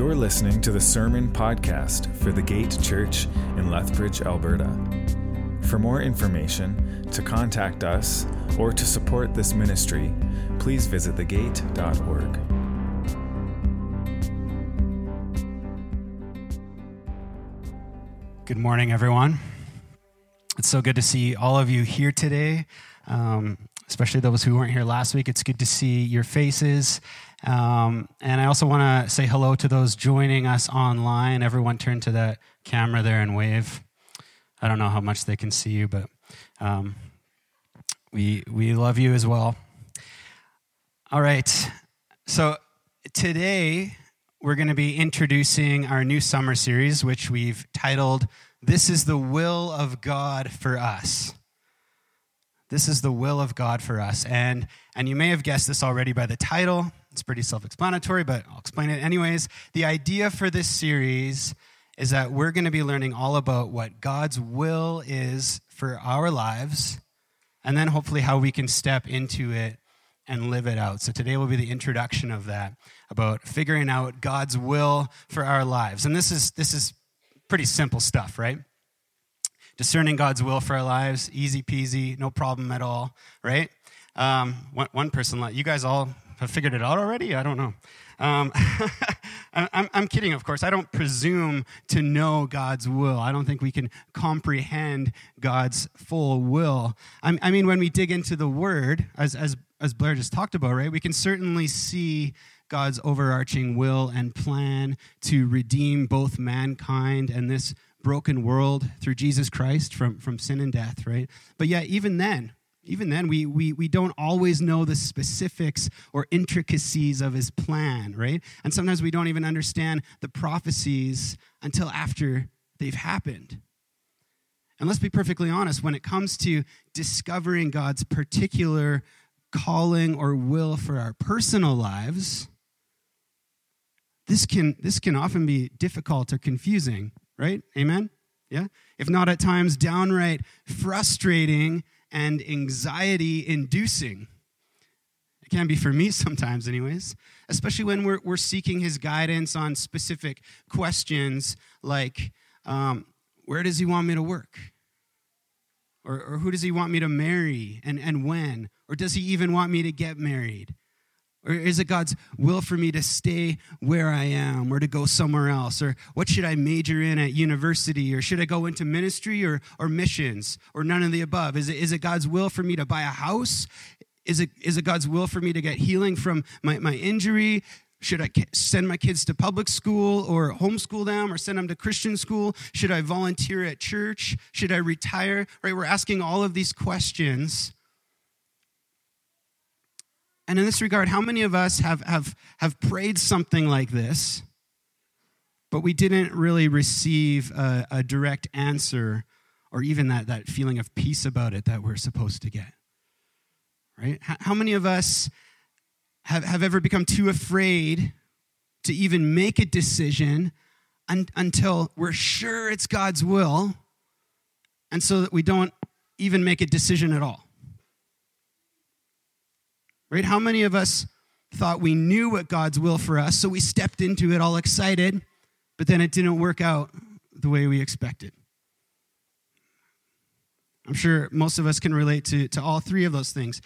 You're listening to the Sermon Podcast for the Gate Church in Lethbridge, Alberta. For more information, to contact us, or to support this ministry, please visit thegate.org. Good morning, everyone. It's so good to see all of you here today, um, especially those who weren't here last week. It's good to see your faces. Um, and I also want to say hello to those joining us online. Everyone turn to that camera there and wave. I don't know how much they can see you, but um, we, we love you as well. All right. So today we're going to be introducing our new summer series, which we've titled, This is the Will of God for Us. This is the will of God for us. And, and you may have guessed this already by the title. It's pretty self explanatory, but I'll explain it anyways. The idea for this series is that we're going to be learning all about what God's will is for our lives, and then hopefully how we can step into it and live it out. So today will be the introduction of that about figuring out God's will for our lives. And this is this is pretty simple stuff, right? Discerning God's will for our lives, easy peasy, no problem at all, right? Um, one, one person, you guys all have figured it out already? I don't know. Um, I'm, I'm kidding, of course. I don't presume to know God's will. I don't think we can comprehend God's full will. I, I mean, when we dig into the Word, as, as, as Blair just talked about, right, we can certainly see God's overarching will and plan to redeem both mankind and this broken world through Jesus Christ from, from sin and death, right? But yet, even then, even then, we, we, we don't always know the specifics or intricacies of his plan, right? And sometimes we don't even understand the prophecies until after they've happened. And let's be perfectly honest, when it comes to discovering God's particular calling or will for our personal lives, this can, this can often be difficult or confusing, right? Amen? Yeah? If not at times downright frustrating and anxiety inducing. It can be for me sometimes, anyways, especially when we're, we're seeking his guidance on specific questions like um, where does he want me to work? Or, or who does he want me to marry and, and when? Or does he even want me to get married? Or is it God's will for me to stay where I am or to go somewhere else? Or what should I major in at university? Or should I go into ministry or, or missions? Or none of the above? Is it, is it God's will for me to buy a house? Is it, is it God's will for me to get healing from my, my injury? Should I send my kids to public school or homeschool them or send them to Christian school? Should I volunteer at church? Should I retire? Right? We're asking all of these questions and in this regard, how many of us have, have, have prayed something like this, but we didn't really receive a, a direct answer or even that, that feeling of peace about it that we're supposed to get? Right? How many of us have, have ever become too afraid to even make a decision un, until we're sure it's God's will, and so that we don't even make a decision at all? Right? How many of us thought we knew what God's will for us, so we stepped into it all excited, but then it didn't work out the way we expected? I'm sure most of us can relate to, to all three of those things.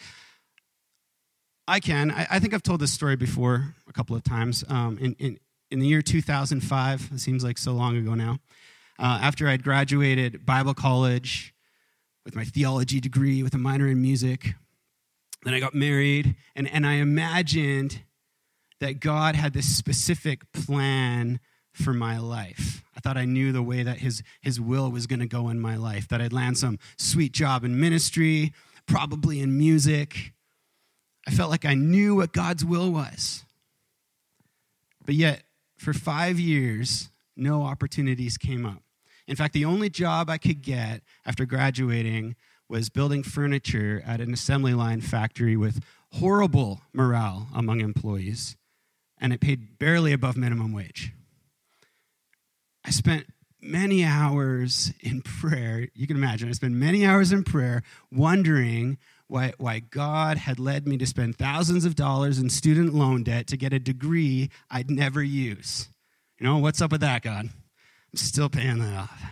I can. I, I think I've told this story before a couple of times. Um, in, in, in the year 2005, it seems like so long ago now, uh, after I'd graduated Bible college with my theology degree with a minor in music, then I got married, and, and I imagined that God had this specific plan for my life. I thought I knew the way that his, his will was going to go in my life, that I'd land some sweet job in ministry, probably in music. I felt like I knew what God's will was. But yet, for five years, no opportunities came up. In fact, the only job I could get after graduating was building furniture at an assembly line factory with horrible morale among employees, and it paid barely above minimum wage. I spent many hours in prayer. You can imagine, I spent many hours in prayer wondering why, why God had led me to spend thousands of dollars in student loan debt to get a degree I'd never use. You know, what's up with that, God? I'm still paying that off.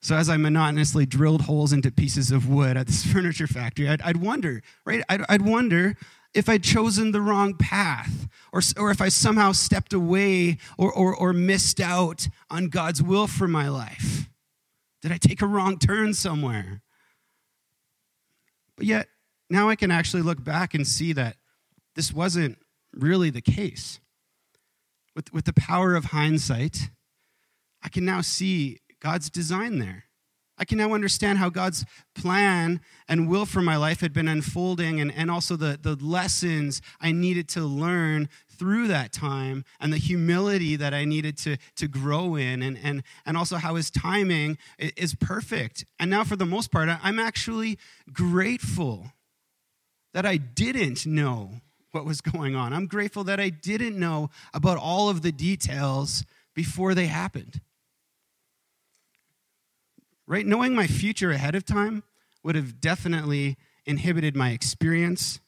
So as I monotonously drilled holes into pieces of wood at this furniture factory, I'd, I'd wonder, right? I'd, I'd, wonder if I'd chosen the wrong path or, or if I somehow stepped away or, or, or missed out on God's will for my life. Did I take a wrong turn somewhere? But yet, now I can actually look back and see that this wasn't really the case. With, with the power of hindsight, I can now see God's design there. I can now understand how God's plan and will for my life had been unfolding and, and also the, the lessons I needed to learn through that time and the humility that I needed to, to grow in and, and, and also how his timing is perfect. And now, for the most part, I'm actually grateful that I didn't know what was going on. I'm grateful that I didn't know about all of the details before they happened right? Knowing my future ahead of time would have definitely inhibited my experience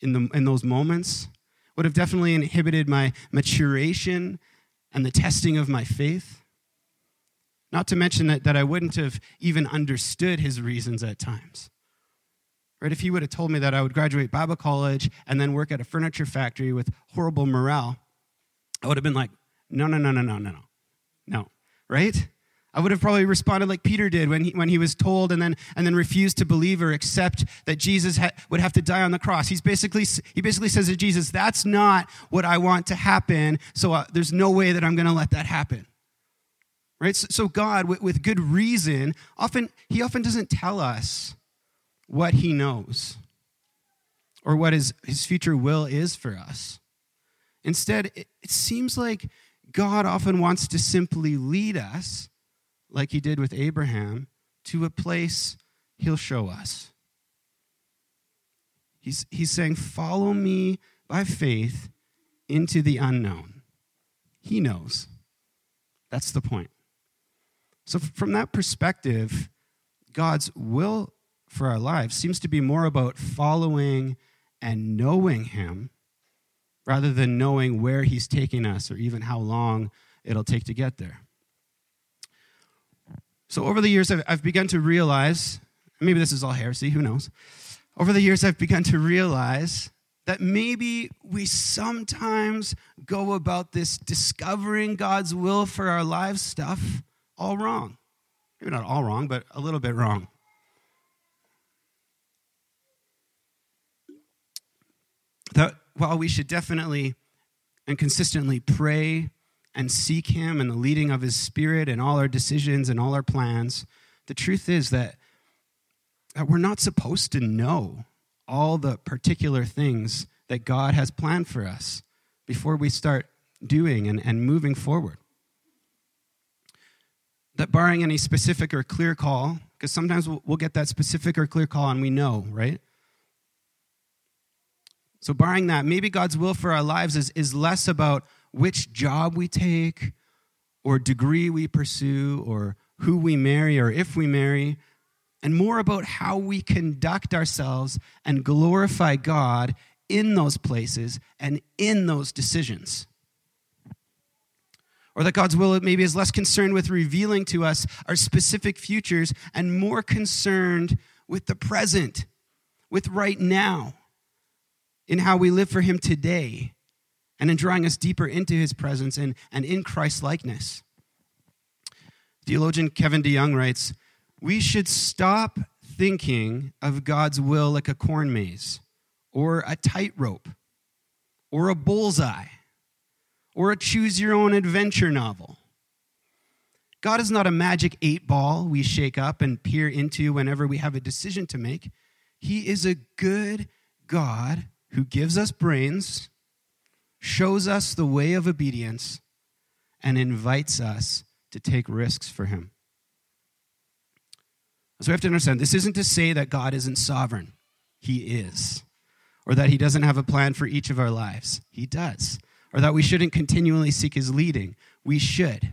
in, the, in those moments, would have definitely inhibited my maturation and the testing of my faith. Not to mention that, that I wouldn't have even understood his reasons at times. Right? If he would have told me that I would graduate Bible college and then work at a furniture factory with horrible morale, I would have been like, no, no, no, no, no, no, no. No. Right? I would have probably responded like Peter did when he, when he was told and then, and then refused to believe or accept that Jesus ha- would have to die on the cross. He's basically, he basically says to Jesus, That's not what I want to happen, so uh, there's no way that I'm going to let that happen. Right? So, so God, with, with good reason, often, he often doesn't tell us what he knows or what his, his future will is for us. Instead, it, it seems like God often wants to simply lead us like he did with Abraham, to a place he'll show us. He's, he's saying, Follow me by faith into the unknown. He knows. That's the point. So, from that perspective, God's will for our lives seems to be more about following and knowing Him rather than knowing where He's taking us or even how long it'll take to get there. So over the years, I've, I've begun to realize maybe this is all heresy, who knows? Over the years, I've begun to realize that maybe we sometimes go about this discovering God's will for our lives stuff all wrong. Maybe not all wrong, but a little bit wrong. That while we should definitely and consistently pray and seek Him and the leading of His Spirit in all our decisions and all our plans, the truth is that, that we're not supposed to know all the particular things that God has planned for us before we start doing and, and moving forward. That barring any specific or clear call, because sometimes we'll, we'll get that specific or clear call and we know, right? So, barring that, maybe God's will for our lives is, is less about which job we take or degree we pursue or who we marry or if we marry, and more about how we conduct ourselves and glorify God in those places and in those decisions. Or that God's will maybe is less concerned with revealing to us our specific futures and more concerned with the present, with right now, in how we live for Him today and in drawing us deeper into his presence and, and in Christ likeness. Theologian Kevin DeYoung writes We should stop thinking of God's will like a corn maze, or a tightrope, or a bullseye, or a choose your own adventure novel. God is not a magic eight ball we shake up and peer into whenever we have a decision to make. He is a good God who gives us brains shows us the way of obedience, and invites us to take risks for Him. So we have to understand this isn't to say that God isn't sovereign, He is. Or that He doesn't have a plan for each of our lives, He does. Or that we shouldn't continually seek His leading, we should.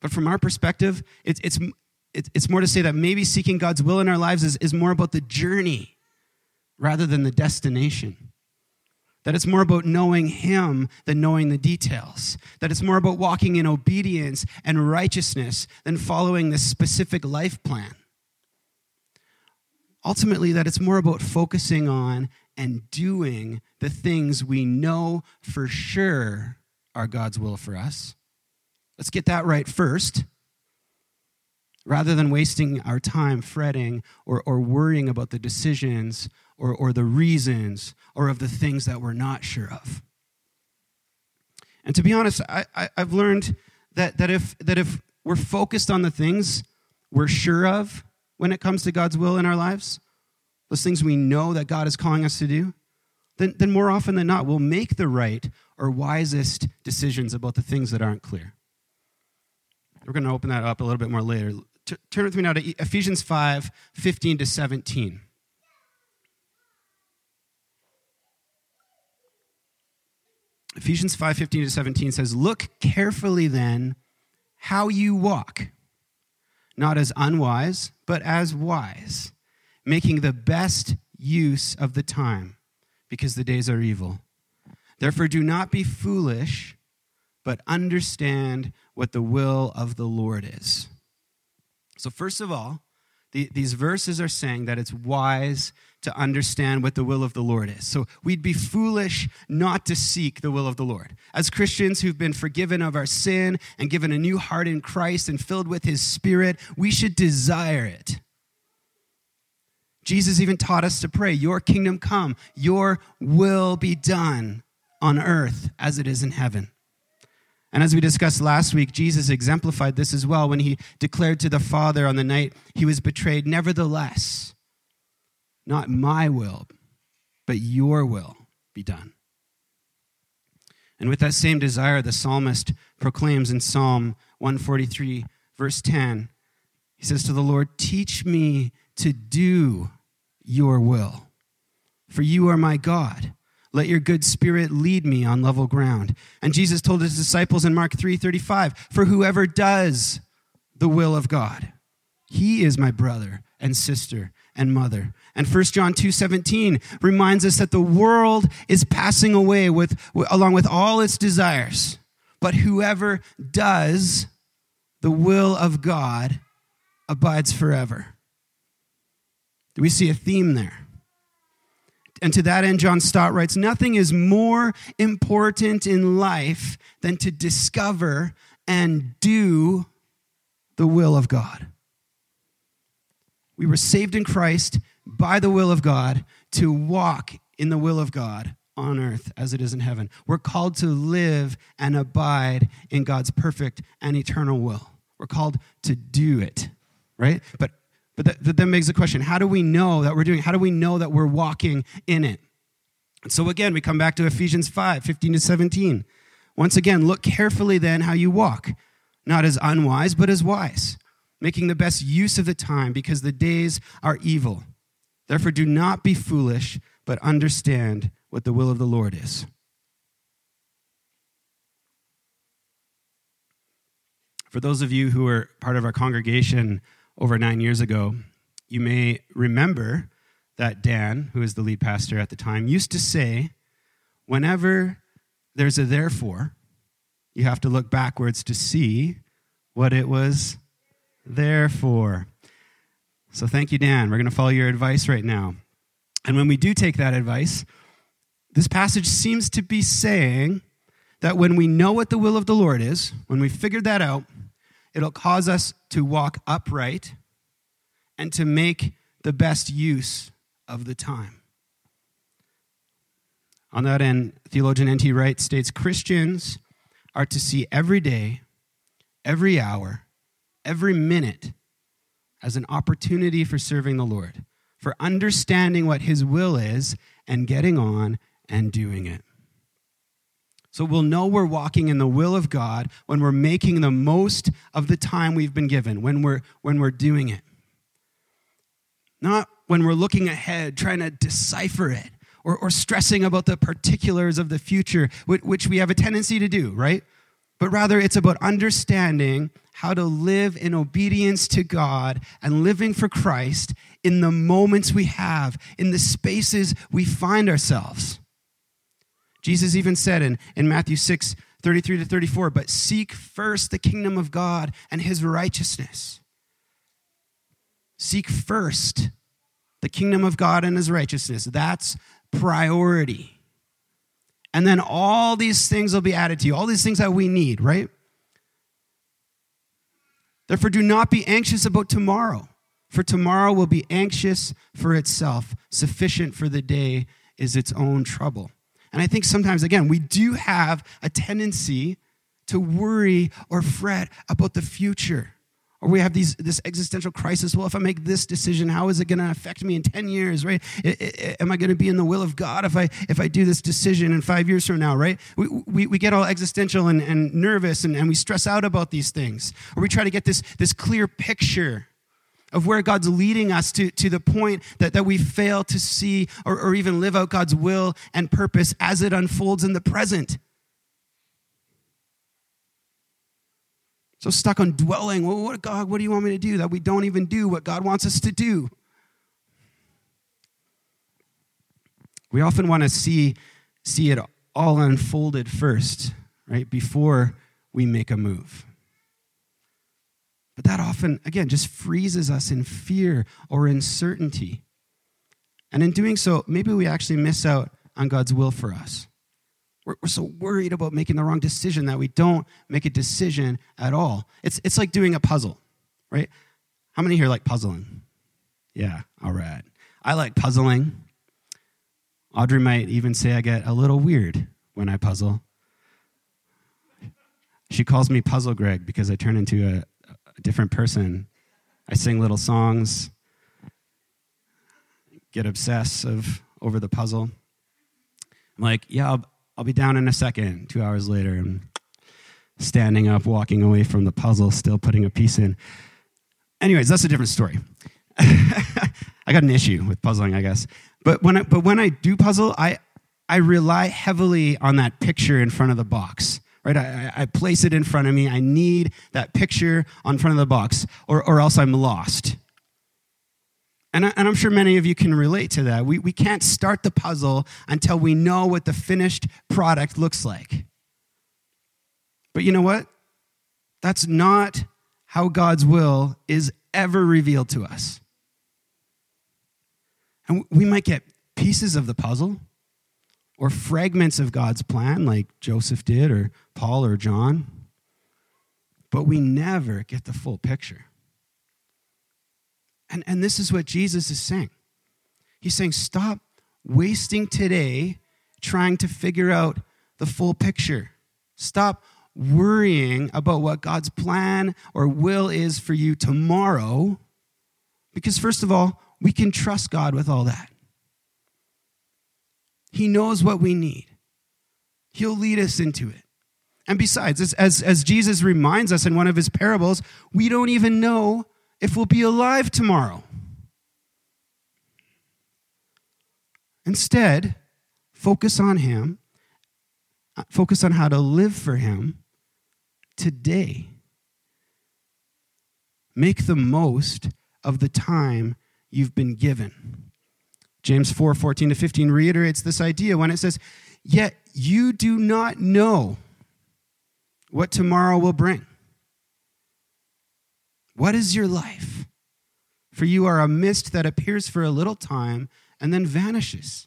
But from our perspective, it's, it's, it's more to say that maybe seeking God's will in our lives is, is more about the journey rather than the destination That it's more about knowing Him than knowing the details. That it's more about walking in obedience and righteousness than following this specific life plan. Ultimately, that it's more about focusing on and doing the things we know for sure are God's will for us. Let's get that right first rather than wasting our time fretting or, or worrying about the decisions or, or the reasons or of the things that we're not sure of. And to be honest, I, I, have learned that, that, if, that if we're focused on the things we're sure of when it comes to God's will in our lives, those things we know that God is calling us to do, then, then more often than not, we'll make the right or wisest decisions about the things that aren't clear. We're going to open that up a little bit more later. T- turn with me now to Ephesians 5 15 to 17. Ephesians 5 15 to 17 says, Look carefully then how you walk, not as unwise, but as wise, making the best use of the time, because the days are evil. Therefore, do not be foolish, but understand what the will of the Lord is. So, first of all, the, these verses are saying that it's wise to understand what the will of the Lord is. So, we'd be foolish not to seek the will of the Lord. As Christians who've been forgiven of our sin and given a new heart in Christ and filled with His Spirit, we should desire it. Jesus even taught us to pray, Your kingdom come, your will be done on earth as it is in heaven. And as we discussed last week, Jesus exemplified this as well when he declared to the Father on the night he was betrayed, Nevertheless, not my will, but your will be done. And with that same desire, the psalmist proclaims in Psalm 143, verse 10, he says to the Lord, Teach me to do your will, for you are my God. Let your good spirit lead me on level ground. And Jesus told his disciples in Mark 3:35, "For whoever does the will of God, he is my brother and sister and mother." And 1 John 2:17 reminds us that the world is passing away with along with all its desires. But whoever does the will of God abides forever. Do we see a theme there? And to that end, John Stott writes Nothing is more important in life than to discover and do the will of God. We were saved in Christ by the will of God to walk in the will of God on earth as it is in heaven. We're called to live and abide in God's perfect and eternal will. We're called to do it, right? But but that, that then begs the question how do we know that we're doing How do we know that we're walking in it? And so again, we come back to Ephesians 5 15 to 17. Once again, look carefully then how you walk, not as unwise, but as wise, making the best use of the time because the days are evil. Therefore, do not be foolish, but understand what the will of the Lord is. For those of you who are part of our congregation over nine years ago, you may remember that Dan, who was the lead pastor at the time, used to say, whenever there's a therefore, you have to look backwards to see what it was there for. So thank you, Dan. We're going to follow your advice right now. And when we do take that advice, this passage seems to be saying that when we know what the will of the Lord is, when we figured that out, It'll cause us to walk upright and to make the best use of the time. On that end, theologian N.T. Wright states Christians are to see every day, every hour, every minute as an opportunity for serving the Lord, for understanding what His will is and getting on and doing it. So we'll know we're walking in the will of God when we're making the most of the time we've been given, when we're, when we're doing it. Not when we're looking ahead, trying to decipher it, or, or stressing about the particulars of the future, which we have a tendency to do, right? But rather, it's about understanding how to live in obedience to God and living for Christ in the moments we have, in the spaces we find ourselves. Jesus even said in, in Matthew 6, 33 to 34, but seek first the kingdom of God and his righteousness. Seek first the kingdom of God and his righteousness. That's priority. And then all these things will be added to you, all these things that we need, right? Therefore, do not be anxious about tomorrow, for tomorrow will be anxious for itself. Sufficient for the day is its own trouble. And I think sometimes, again, we do have a tendency to worry or fret about the future. Or we have these, this existential crisis. Well, if I make this decision, how is it going to affect me in 10 years, right? Am I going to be in the will of God if I, if I do this decision in five years from now, right? We, we, we get all existential and, and nervous and, and we stress out about these things. Or we try to get this, this clear picture of where God's leading us to, to the point that, that we fail to see or, or even live out God's will and purpose as it unfolds in the present. So stuck on dwelling, well, what God, what do you want me to do? That we don't even do what God wants us to do. We often want to see, see it all unfolded first, right? Before we make a move. But that often, again, just freezes us in fear or in uncertainty. And in doing so, maybe we actually miss out on God's will for us. We're, we're so worried about making the wrong decision that we don't make a decision at all. It's, it's like doing a puzzle, right? How many here like puzzling? Yeah, all right. I like puzzling. Audrey might even say I get a little weird when I puzzle. She calls me Puzzle Greg because I turn into a, a different person. I sing little songs, get obsessive over the puzzle. I'm like, yeah, I'll, I'll be down in a second. Two hours later, I'm standing up, walking away from the puzzle, still putting a piece in. Anyways, that's a different story. I got an issue with puzzling, I guess. But when I, but when I do puzzle, I, I rely heavily on that picture in front of the box right? I, I, place it in front of me. I need that picture on front of the box, or, or else I'm lost. And, I, and I'm sure many of you can relate to that. We, we can't start the puzzle until we know what the finished product looks like. But you know what? That's not how God's will is ever revealed to us. And we might get pieces of the puzzle, or fragments of God's plan, like Joseph did, or Paul or John, but we never get the full picture. And, and this is what Jesus is saying. He's saying, stop wasting today trying to figure out the full picture. Stop worrying about what God's plan or will is for you tomorrow, because, first of all, we can trust God with all that. He knows what we need, He'll lead us into it. And besides, as, as, Jesus reminds us in one of his parables, we don't even know if we'll be alive tomorrow. Instead, focus on him, focus on how to live for him today. Make the most of the time you've been given. James 4 14 to 15 reiterates this idea when it says, Yet you do not know what tomorrow will bring. What is your life? For you are a mist that appears for a little time and then vanishes.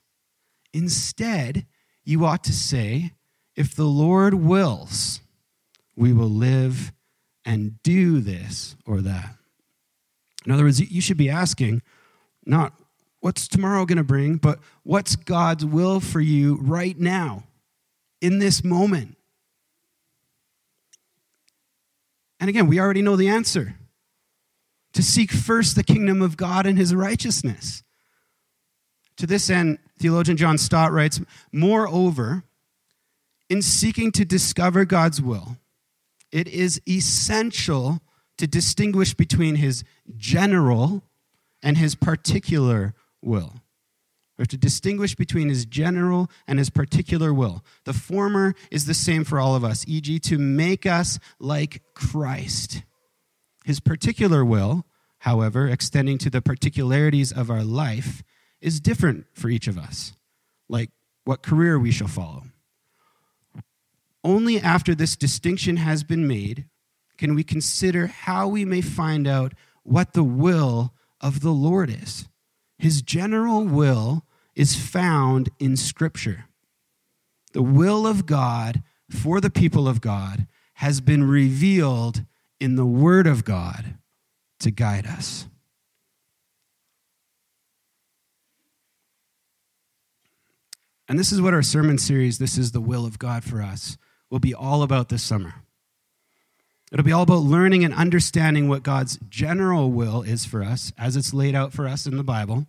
Instead, you ought to say, If the Lord wills, we will live and do this or that. In other words, you should be asking, not what's tomorrow going to bring, but what's God's will for you right now, in this moment? And again, we already know the answer to seek first the kingdom of God and his righteousness. To this end, theologian John Stott writes Moreover, in seeking to discover God's will, it is essential to distinguish between his general and his particular will. We have to distinguish between his general and his particular will. The former is the same for all of us, e.g., to make us like Christ. His particular will, however, extending to the particularities of our life, is different for each of us, like what career we shall follow, Only after this distinction has been made can we consider how we may find out what the will of the Lord is. His general will is found in Scripture. The will of God for the people of God has been revealed in the Word of God to guide us. And this is what our sermon series, This is the Will of God for Us, will be all about this summer. It'll be all about learning and understanding what God's general will is for us as it's laid out for us in the Bible,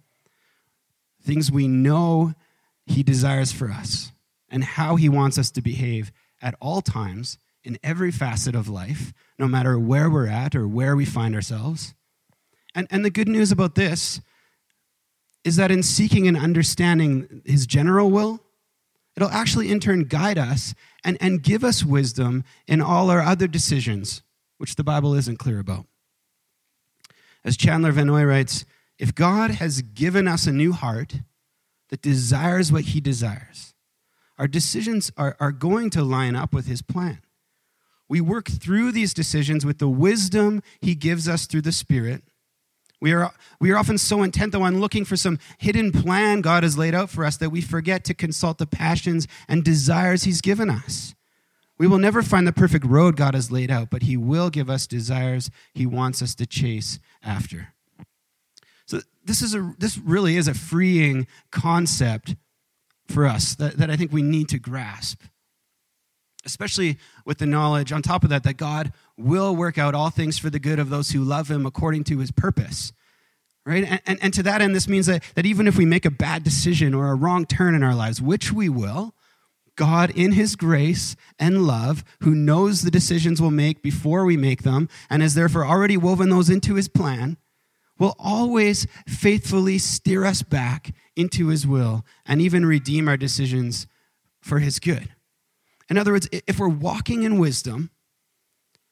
things we know He desires for us, and how He wants us to behave at all times in every facet of life, no matter where we're at or where we find ourselves. And, and the good news about this is that in seeking and understanding His general will, it'll actually in turn guide us and, and give us wisdom in all our other decisions, which the Bible isn't clear about. As Chandler Vannoy writes, if God has given us a new heart that desires what he desires, our decisions are, are going to line up with his plan. We work through these decisions with the wisdom he gives us through the Spirit we are, we are often so intent, though, on looking for some hidden plan God has laid out for us that we forget to consult the passions and desires He's given us. We will never find the perfect road God has laid out, but He will give us desires He wants us to chase after. So, this, is a, this really is a freeing concept for us that, that I think we need to grasp especially with the knowledge, on top of that, that God will work out all things for the good of those who love him according to his purpose. Right? And, and, and to that end, this means that, that even if we make a bad decision or a wrong turn in our lives, which we will, God, in his grace and love, who knows the decisions we'll make before we make them, and has therefore already woven those into his plan, will always faithfully steer us back into his will and even redeem our decisions for his good. In other words, if we're walking in wisdom,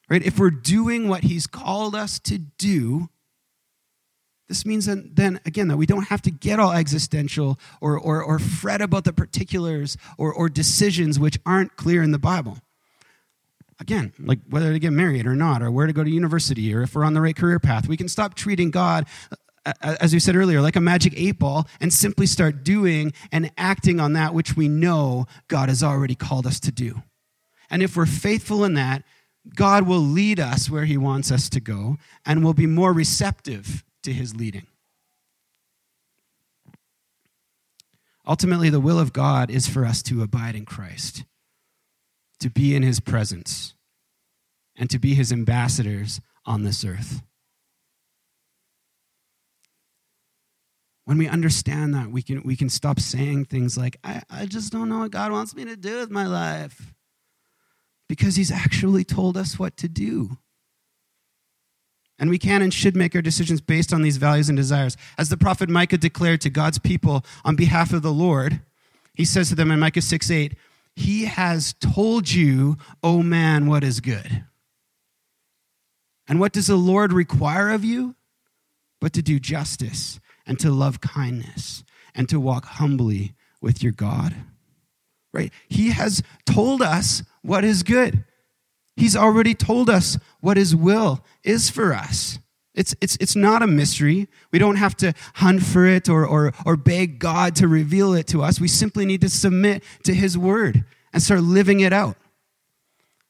right, if we're doing what he's called us to do, this means that then, again, that we don't have to get all existential or, or, or fret about the particulars or, or decisions which aren't clear in the Bible. Again, like whether to get married or not, or where to go to university, or if we're on the right career path, we can stop treating God as we said earlier, like a magic eight ball, and simply start doing and acting on that which we know God has already called us to do. And if we're faithful in that, God will lead us where He wants us to go and will be more receptive to His leading. Ultimately, the will of God is for us to abide in Christ, to be in His presence, and to be His ambassadors on this earth. When we understand that, we can, we can stop saying things like, I, I just don't know what God wants me to do with my life. Because He's actually told us what to do. And we can and should make our decisions based on these values and desires. As the prophet Micah declared to God's people on behalf of the Lord, he says to them in Micah 6 8, He has told you, O man, what is good. And what does the Lord require of you? But to do justice and to love kindness and to walk humbly with your God. Right? He has told us what is good. He's already told us what his will is for us. It's, it's, it's not a mystery. We don't have to hunt for it or, or, or beg God to reveal it to us. We simply need to submit to his word and start living it out.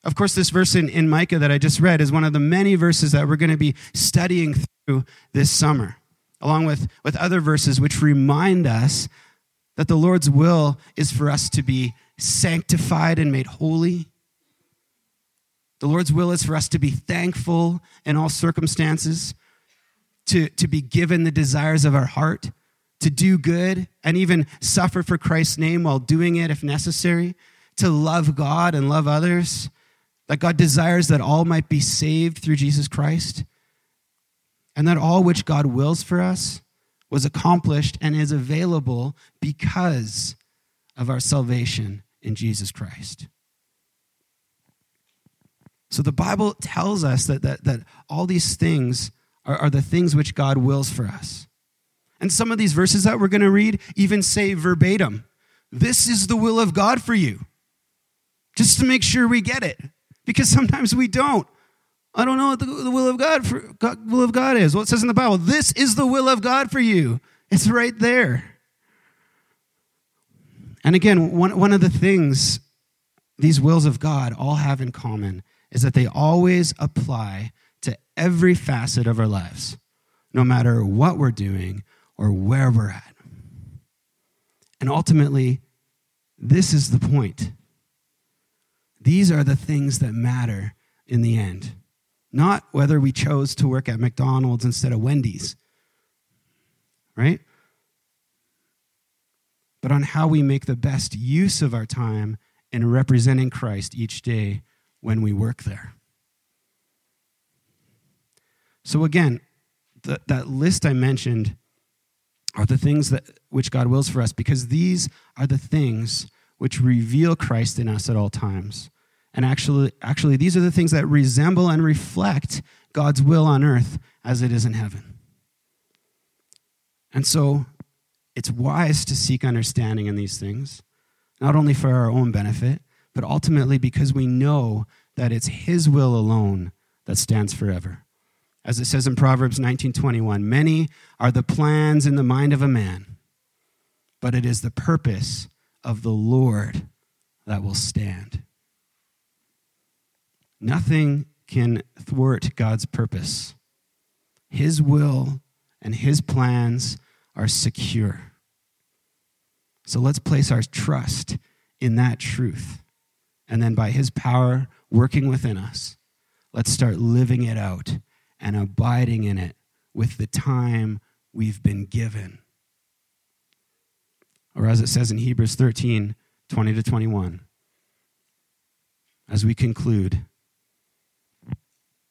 Of course, this verse in, in Micah that I just read is one of the many verses that we're going to be studying through this summer along with, with other verses which remind us that the Lord's will is for us to be sanctified and made holy. The Lord's will is for us to be thankful in all circumstances, to, to be given the desires of our heart, to do good, and even suffer for Christ's name while doing it if necessary, to love God and love others, that God desires that all might be saved through Jesus Christ and that all which God wills for us was accomplished and is available because of our salvation in Jesus Christ. So the Bible tells us that, that, that all these things are, are the things which God wills for us. And some of these verses that we're going to read even say verbatim, This is the will of God for you. just to make sure we get it, because sometimes we don't. I don't know what the, the will of God for God, will of God is. What it says in the Bible, this is the will of God for you. It's right there. And again, one, one of the things these wills of God all have in common is that they always apply to every facet of our lives, no matter what we're doing or where we're at. And ultimately, this is the point. These are the things that matter in the end, not whether we chose to work at McDonald's instead of Wendy's, right? But on how we make the best use of our time in representing Christ each day when we work there. So, again, the, that list I mentioned are the things that which God wills for us because these are the things which reveal Christ in us at all times. And actually actually these are the things that resemble and reflect God's will on earth as it is in heaven. And so it's wise to seek understanding in these things, not only for our own benefit, but ultimately because we know that it's his will alone that stands forever. As it says in Proverbs 19:21, many are the plans in the mind of a man, but it is the purpose of the Lord that will stand. Nothing can thwart God's purpose. His will and his plans are secure. So let's place our trust in that truth. And then by his power working within us, let's start living it out and abiding in it with the time we've been given. Or as it says in Hebrews 13 20 to 21, as we conclude,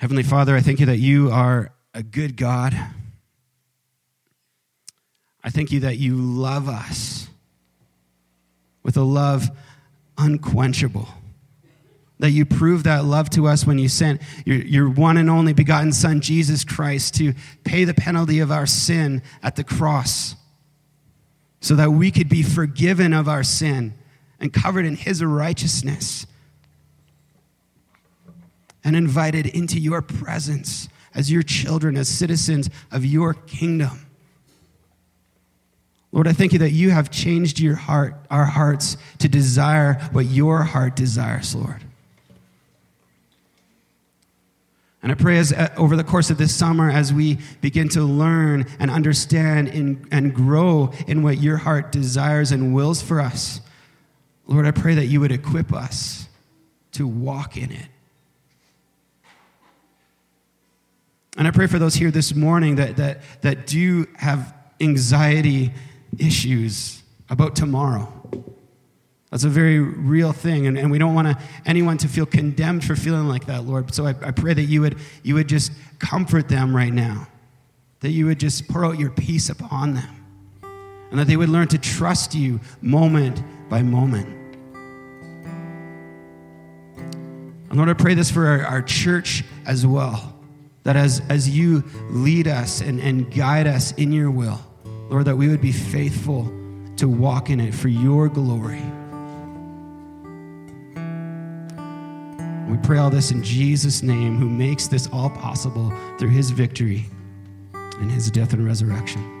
Heavenly Father, I thank you that you are a good God. I thank you that you love us with a love unquenchable that you proved that love to us when you sent your, your one and only begotten Son, Jesus Christ, to pay the penalty of our sin at the cross so that we could be forgiven of our sin and covered in his righteousness and invited into your presence as your children, as citizens of your kingdom. Lord, I thank you that you have changed your heart, our hearts to desire what your heart desires, Lord. And I pray as uh, over the course of this summer, as we begin to learn and understand in, and grow in what your heart desires and wills for us, Lord, I pray that you would equip us to walk in it. And I pray for those here this morning that, that, that do have anxiety issues about tomorrow. That's a very real thing, and, and we don't want anyone to feel condemned for feeling like that, Lord. So I, I pray that you would, you would just comfort them right now, that you would just pour out your peace upon them, and that they would learn to trust you moment by moment. And Lord, I pray this for our, our church as well, that as, as you lead us and, and guide us in your will, Lord, that we would be faithful to walk in it for your glory. We pray all this in Jesus' name, who makes this all possible through his victory and his death and resurrection.